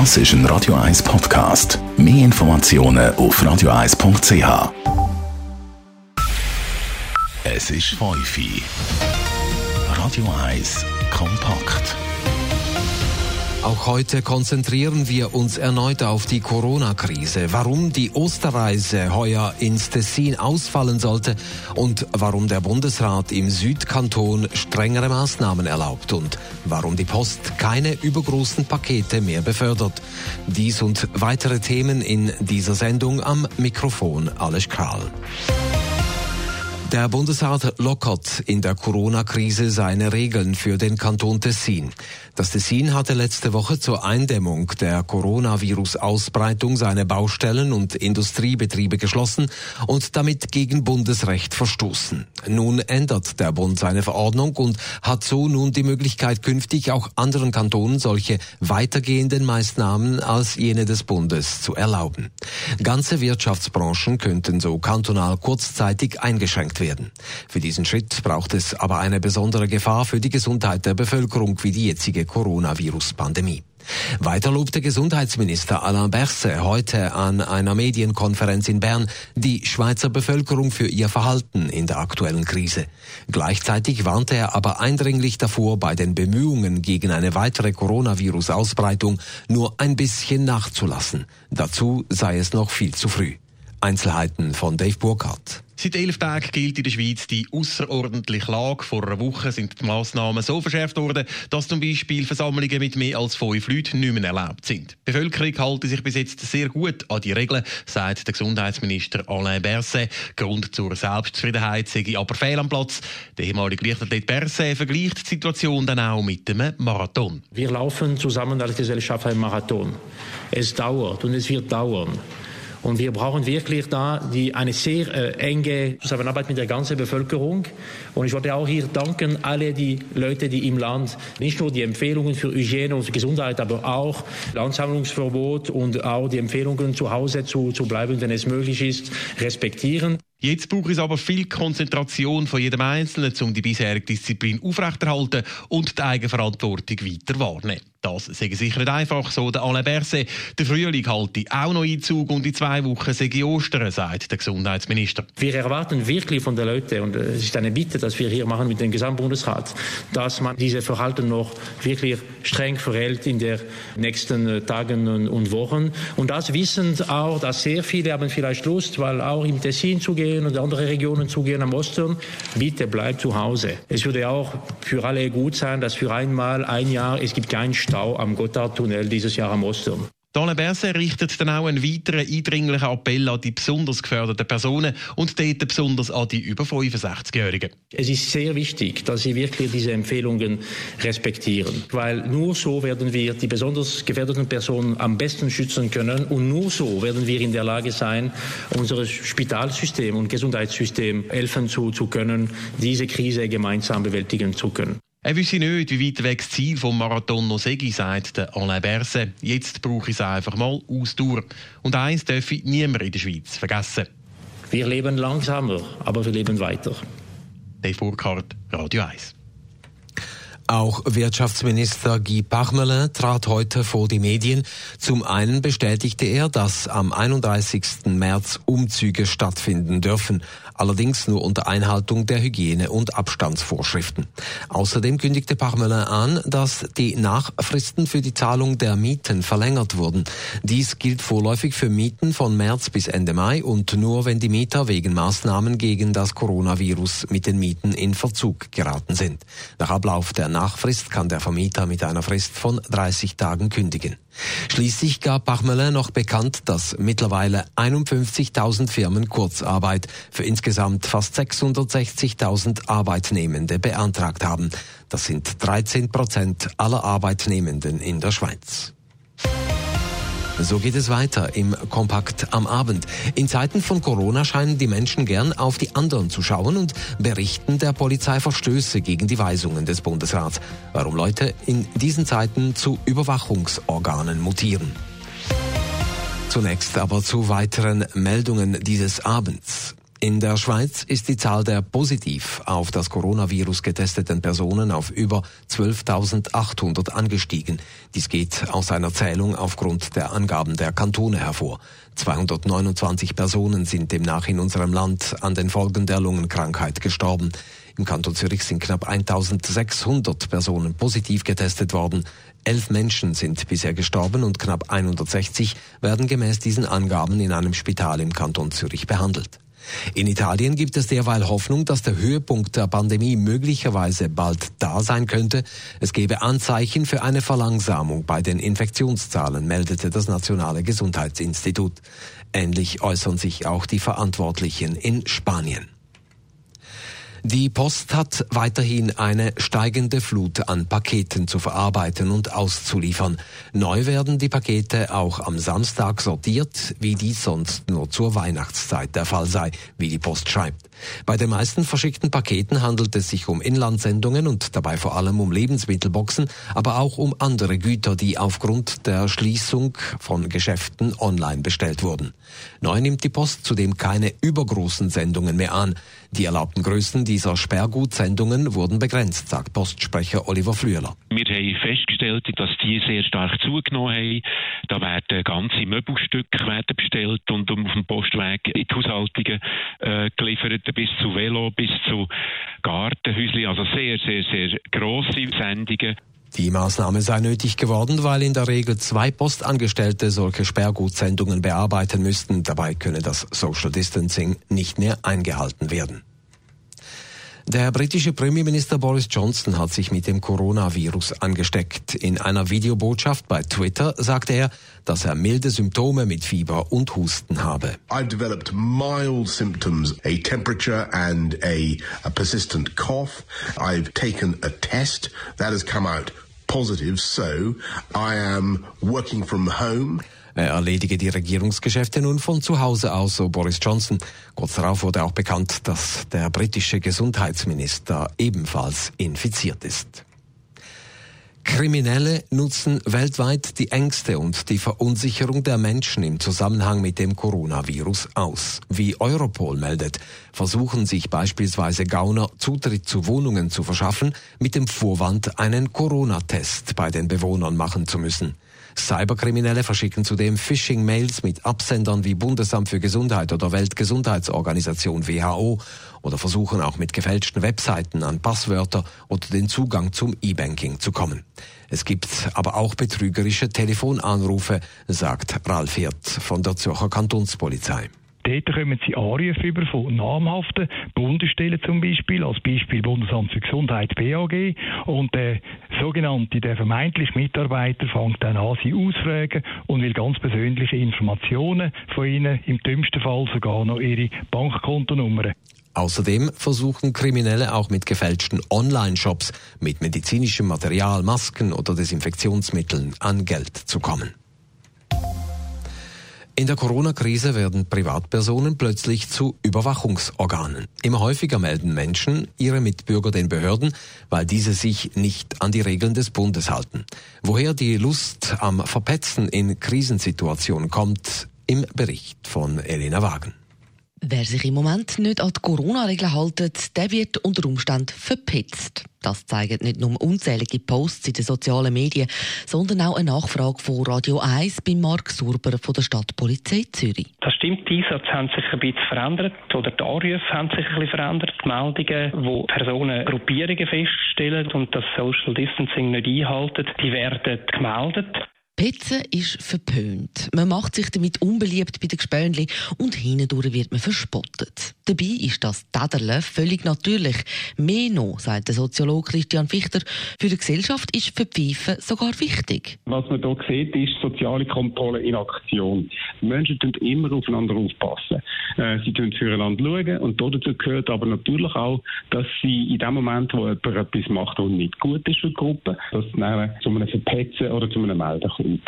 Das ist ein Radio 1 Podcast. Mehr Informationen auf radio1.ch. Es ist 5 Uhr. Radio 1 kompakt. Auch heute konzentrieren wir uns erneut auf die Corona-Krise, warum die Osterreise heuer ins Tessin ausfallen sollte und warum der Bundesrat im Südkanton strengere Maßnahmen erlaubt und warum die Post keine übergroßen Pakete mehr befördert. Dies und weitere Themen in dieser Sendung am Mikrofon Alles Karl. Der Bundesrat lockert in der Corona-Krise seine Regeln für den Kanton Tessin. Das Tessin hatte letzte Woche zur Eindämmung der Coronavirus-Ausbreitung seine Baustellen und Industriebetriebe geschlossen und damit gegen Bundesrecht verstoßen. Nun ändert der Bund seine Verordnung und hat so nun die Möglichkeit, künftig auch anderen Kantonen solche weitergehenden Maßnahmen als jene des Bundes zu erlauben. Ganze Wirtschaftsbranchen könnten so kantonal kurzzeitig eingeschränkt werden werden. Für diesen Schritt braucht es aber eine besondere Gefahr für die Gesundheit der Bevölkerung wie die jetzige Coronavirus-Pandemie. Weiter lobte Gesundheitsminister Alain Berset heute an einer Medienkonferenz in Bern die Schweizer Bevölkerung für ihr Verhalten in der aktuellen Krise. Gleichzeitig warnte er aber eindringlich davor, bei den Bemühungen gegen eine weitere Coronavirus-Ausbreitung nur ein bisschen nachzulassen. Dazu sei es noch viel zu früh. Einzelheiten von Dave Burkhardt. Seit elf Tagen gilt in der Schweiz die außerordentliche Lage. Vor einer Woche sind die Massnahmen so verschärft worden, dass zum Beispiel Versammlungen mit mehr als fünf Leuten nicht mehr erlaubt sind. Die Bevölkerung hält sich bis jetzt sehr gut an die Regeln, sagt der Gesundheitsminister Alain Berset. Grund zur Selbstzufriedenheit sei aber fehl am Platz. Der ehemalige Leichtathlet Berset vergleicht die Situation dann auch mit einem Marathon. Wir laufen zusammen als Gesellschaft einen Marathon. Es dauert und es wird dauern. Und wir brauchen wirklich da die, eine sehr äh, enge Zusammenarbeit mit der ganzen Bevölkerung. Und ich wollte auch hier danken alle die Leute, die im Land nicht nur die Empfehlungen für Hygiene und Gesundheit, aber auch Ansammlungsverbot und auch die Empfehlungen zu Hause zu, zu bleiben, wenn es möglich ist, respektieren. Jetzt braucht es aber viel Konzentration von jedem Einzelnen, um die bisherige Disziplin aufrechterhalten und die Eigenverantwortung weiter wahrnehmen. Das sei sicher nicht einfach, so der Alain Berset. Der Frühling halte auch noch Einzug und in zwei Wochen sei Ostern, sagt der Gesundheitsminister. Wir erwarten wirklich von den Leuten, und es ist eine Bitte, dass wir hier machen mit dem Gesamtbundesrat, dass man diese Verhalten noch wirklich streng verhält in den nächsten Tagen und Wochen. Und das wissend auch, dass sehr viele haben vielleicht Lust, weil auch im Tessin zu gehen und andere Regionen zu gehen am Ostern. Bitte bleibt zu Hause. Es würde auch für alle gut sein, dass für einmal ein Jahr es gibt keinen Stau am Gotthardtunnel dieses Jahr am Ostern. Dale Berset richtet dann auch einen weiteren eindringlichen Appell an die besonders geförderten Personen und dort besonders an die über 65-Jährigen. Es ist sehr wichtig, dass Sie wirklich diese Empfehlungen respektieren, weil nur so werden wir die besonders gefährdeten Personen am besten schützen können und nur so werden wir in der Lage sein, unser Spitalsystem und Gesundheitssystem helfen zu, zu können, diese Krise gemeinsam bewältigen zu können. Er wüsste nicht, wie weit weg das Ziel vom Marathon noch sei, sagt der Alain Berset. Jetzt brauche ich es einfach mal Ausdauer. Und eins darf ich niemand in der Schweiz vergessen. Wir leben langsamer, aber wir leben weiter. Dave Burkhardt, Radio 1. Auch Wirtschaftsminister Guy Parmelin trat heute vor die Medien. Zum einen bestätigte er, dass am 31. März Umzüge stattfinden dürfen, allerdings nur unter Einhaltung der Hygiene- und Abstandsvorschriften. Außerdem kündigte Parmelin an, dass die Nachfristen für die Zahlung der Mieten verlängert wurden. Dies gilt vorläufig für Mieten von März bis Ende Mai und nur wenn die Mieter wegen Maßnahmen gegen das Coronavirus mit den Mieten in Verzug geraten sind. Nach Ablauf der Nachfrist kann der Vermieter mit einer Frist von 30 Tagen kündigen. Schließlich gab Bachmelin noch bekannt, dass mittlerweile 51.000 Firmen Kurzarbeit für insgesamt fast 660.000 Arbeitnehmende beantragt haben. Das sind 13 Prozent aller Arbeitnehmenden in der Schweiz. So geht es weiter im Kompakt am Abend. In Zeiten von Corona scheinen die Menschen gern auf die anderen zu schauen und berichten der Polizei Verstöße gegen die Weisungen des Bundesrats. Warum Leute in diesen Zeiten zu Überwachungsorganen mutieren. Zunächst aber zu weiteren Meldungen dieses Abends. In der Schweiz ist die Zahl der positiv auf das Coronavirus getesteten Personen auf über 12.800 angestiegen. Dies geht aus einer Zählung aufgrund der Angaben der Kantone hervor. 229 Personen sind demnach in unserem Land an den Folgen der Lungenkrankheit gestorben. Im Kanton Zürich sind knapp 1600 Personen positiv getestet worden. Elf Menschen sind bisher gestorben und knapp 160 werden gemäß diesen Angaben in einem Spital im Kanton Zürich behandelt. In Italien gibt es derweil Hoffnung, dass der Höhepunkt der Pandemie möglicherweise bald da sein könnte. Es gebe Anzeichen für eine Verlangsamung bei den Infektionszahlen, meldete das Nationale Gesundheitsinstitut. Ähnlich äußern sich auch die Verantwortlichen in Spanien. Die Post hat weiterhin eine steigende Flut an Paketen zu verarbeiten und auszuliefern. Neu werden die Pakete auch am Samstag sortiert, wie dies sonst nur zur Weihnachtszeit der Fall sei, wie die Post schreibt. Bei den meisten verschickten Paketen handelt es sich um Inlandsendungen und dabei vor allem um Lebensmittelboxen, aber auch um andere Güter, die aufgrund der Schließung von Geschäften online bestellt wurden. Neu nimmt die Post zudem keine übergroßen Sendungen mehr an. Die erlaubten Größen dieser Sperrgutsendungen wurden begrenzt, sagt Postsprecher Oliver Flüeler. Wir haben festgestellt, dass die sehr stark zugenommen haben. Da werden ganze Möbelstücke werden bestellt und auf dem Postweg in die Haushaltungen äh, geliefert, bis zu Velo, bis zu Gartenhäuschen. Also sehr, sehr, sehr grosse Sendungen. Die Maßnahme sei nötig geworden, weil in der Regel zwei Postangestellte solche Sperrgutsendungen bearbeiten müssten. Dabei könne das Social Distancing nicht mehr eingehalten werden. Der britische Premierminister Boris Johnson hat sich mit dem Coronavirus angesteckt. In einer Videobotschaft bei Twitter sagte er, dass er milde Symptome mit Fieber und Husten habe. I've developed mild symptoms, a temperature and a, a persistent cough. I've taken a test that has come out positive, so I am working from home. Er erledige die Regierungsgeschäfte nun von zu Hause aus, so Boris Johnson. Kurz darauf wurde auch bekannt, dass der britische Gesundheitsminister ebenfalls infiziert ist. Kriminelle nutzen weltweit die Ängste und die Verunsicherung der Menschen im Zusammenhang mit dem Coronavirus aus. Wie Europol meldet, versuchen sich beispielsweise Gauner Zutritt zu Wohnungen zu verschaffen, mit dem Vorwand, einen Corona-Test bei den Bewohnern machen zu müssen. Cyberkriminelle verschicken zudem Phishing-Mails mit Absendern wie Bundesamt für Gesundheit oder Weltgesundheitsorganisation WHO oder versuchen auch mit gefälschten Webseiten an Passwörter oder den Zugang zum E-Banking zu kommen. Es gibt aber auch betrügerische Telefonanrufe, sagt Ralf Hirt von der Zürcher Kantonspolizei. Dort kommen sie Anrufe über von namhaften Bundesstellen zum Beispiel, als Beispiel Bundesamt für Gesundheit BAG. Und der sogenannte, der vermeintliche Mitarbeiter fängt dann an, sie ausfragen und will ganz persönliche Informationen von ihnen, im dümmsten Fall sogar noch ihre Bankkontonummern. Außerdem versuchen Kriminelle auch mit gefälschten Online-Shops mit medizinischem Material, Masken oder Desinfektionsmitteln an Geld zu kommen. In der Corona-Krise werden Privatpersonen plötzlich zu Überwachungsorganen. Immer häufiger melden Menschen ihre Mitbürger den Behörden, weil diese sich nicht an die Regeln des Bundes halten. Woher die Lust am Verpetzen in Krisensituationen kommt, im Bericht von Elena Wagen. Wer sich im Moment nicht an die Corona-Regeln hält, der wird unter Umständen verpetzt. Das zeigen nicht nur unzählige Posts in den sozialen Medien, sondern auch eine Nachfrage von Radio 1 bei Mark Surber von der Stadtpolizei Zürich. Das stimmt, die Einsätze haben sich ein bisschen verändert oder die Anrufe haben sich ein bisschen verändert. Die Meldungen, wo Personen Gruppierungen feststellen und das Social Distancing nicht einhalten, die werden gemeldet. Petzen ist verpönt. Man macht sich damit unbeliebt bei den Gespönli und hindurch wird man verspottet. Dabei ist das Täderle völlig natürlich. Mehr noch, sagt der Soziologe Christian Fichter, für die Gesellschaft ist Verpfeifen sogar wichtig. Was man hier sieht, ist soziale Kontrolle in Aktion. Menschen tun immer aufeinander aufpassen. Äh, sie tun füreinander schauen und dazu gehört aber natürlich auch, dass sie in dem Moment, wo jemand etwas macht, was nicht gut ist für die Gruppe, dass es zu einem Verpetzen oder zu einem Melden kommt. Und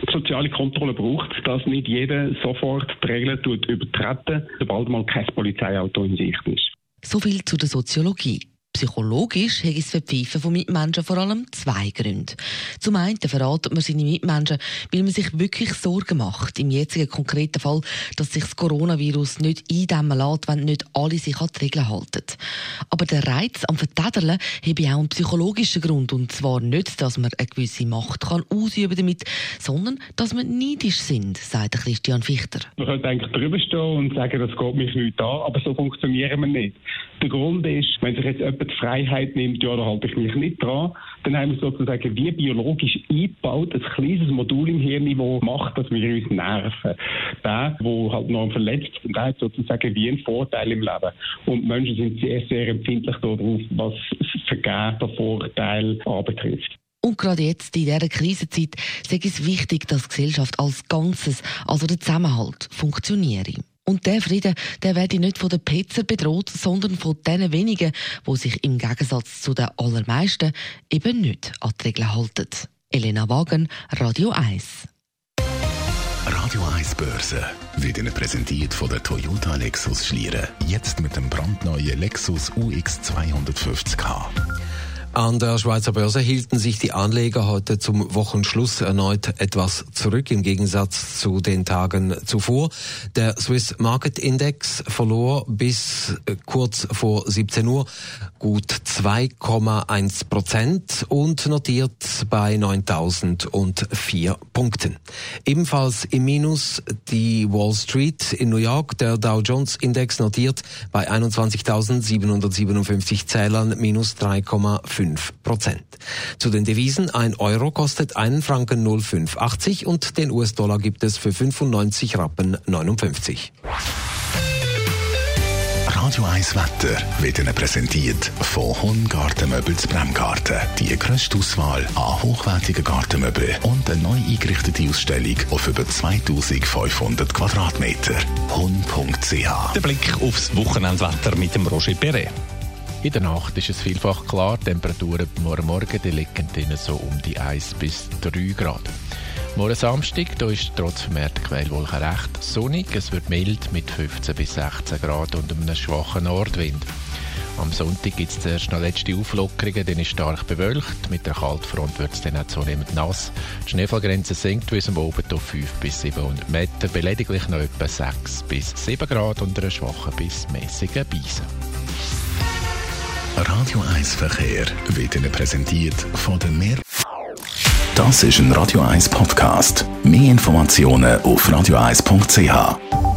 die soziale Kontrolle braucht dass nicht jeder sofort die Regeln übertreten, sobald mal kein Polizeiauto in Sicht ist. So viel zu der Soziologie. Psychologisch hat die Pfeife von Mitmenschen vor allem zwei Gründe. Zum einen verratet man seine Mitmenschen, weil man sich wirklich Sorgen macht. Im jetzigen konkreten Fall, dass sich das Coronavirus nicht eindämmen lässt, wenn nicht alle sich an die Regeln halten. Aber der Reiz am Vertädeln habe auch einen psychologischen Grund. Und zwar nicht, dass man eine gewisse Macht kann ausüben damit, sondern dass man neidisch sind, sagt Christian Fichter. Man könnte eigentlich drüber stehen und sagen, das geht mich nicht an, aber so funktionieren wir nicht. Der Grund ist, wenn sich jetzt jemand die Freiheit nimmt, ja, da halte ich mich nicht dran, dann haben wir sozusagen wie biologisch eingebaut ein kleines Modul im Hirn, das macht, dass wir uns nerven. Der, der halt noch verletzt ist, der hat sozusagen wie einen Vorteil im Leben. Und Menschen sind sehr, sehr empfindlich darauf, was der Vorteile anbetrifft. Und gerade jetzt, in dieser Krisenzeit, ist es wichtig, dass die Gesellschaft als Ganzes, also der Zusammenhalt, funktioniere. Und der Frieden, der werde nicht von den Petzer bedroht, sondern von den wenigen, die sich im Gegensatz zu den allermeisten eben nicht an die Regeln halten. Elena Wagen, Radio 1. Radio 1 Börse wird Ihnen präsentiert von der Toyota Lexus Schlieren. Jetzt mit dem brandneuen Lexus UX 250k. An der Schweizer Börse hielten sich die Anleger heute zum Wochenschluss erneut etwas zurück im Gegensatz zu den Tagen zuvor. Der Swiss Market Index verlor bis äh, kurz vor 17 Uhr gut 2,1 Prozent und notiert bei 9004 Punkten. Ebenfalls im Minus die Wall Street in New York. Der Dow Jones Index notiert bei 21.757 Zählern minus 3,5 5 Prozent. Zu den Devisen, ein Euro kostet einen Franken 0,580 und den US-Dollar gibt es für 95 Rappen 59. Radio 1 Wetter wird Ihnen präsentiert von Hongartenmöbels Bremgarten. Die grösste Auswahl an hochwertigen Gartenmöbeln und eine neu eingerichtete Ausstellung auf über 2500 Quadratmeter. Hon.ch Der Blick aufs Wochenendwetter mit dem Roger Perret. In der Nacht ist es vielfach klar, die Temperaturen morgen Morgen die liegen drinnen so um die 1 bis 3 Grad. Morgen Samstag da ist trotz vermehrter Quellwolken recht sonnig. Es wird mild mit 15 bis 16 Grad und einem schwachen Nordwind. Am Sonntag gibt es zuerst noch letzte Auflockerungen, dann ist stark bewölkt. Mit der Kaltfront wird es dann auch zunehmend nass. Die Schneefallgrenze sinkt bis am Abend auf 5 bis 700 Meter, belediglich noch etwa 6 bis 7 Grad und einer schwachen bis mäßigen Beise. Radio 1 Verkehr wird Ihnen präsentiert von der Meer. Das ist ein Radio 1 Podcast. Mehr Informationen auf radio1.ch.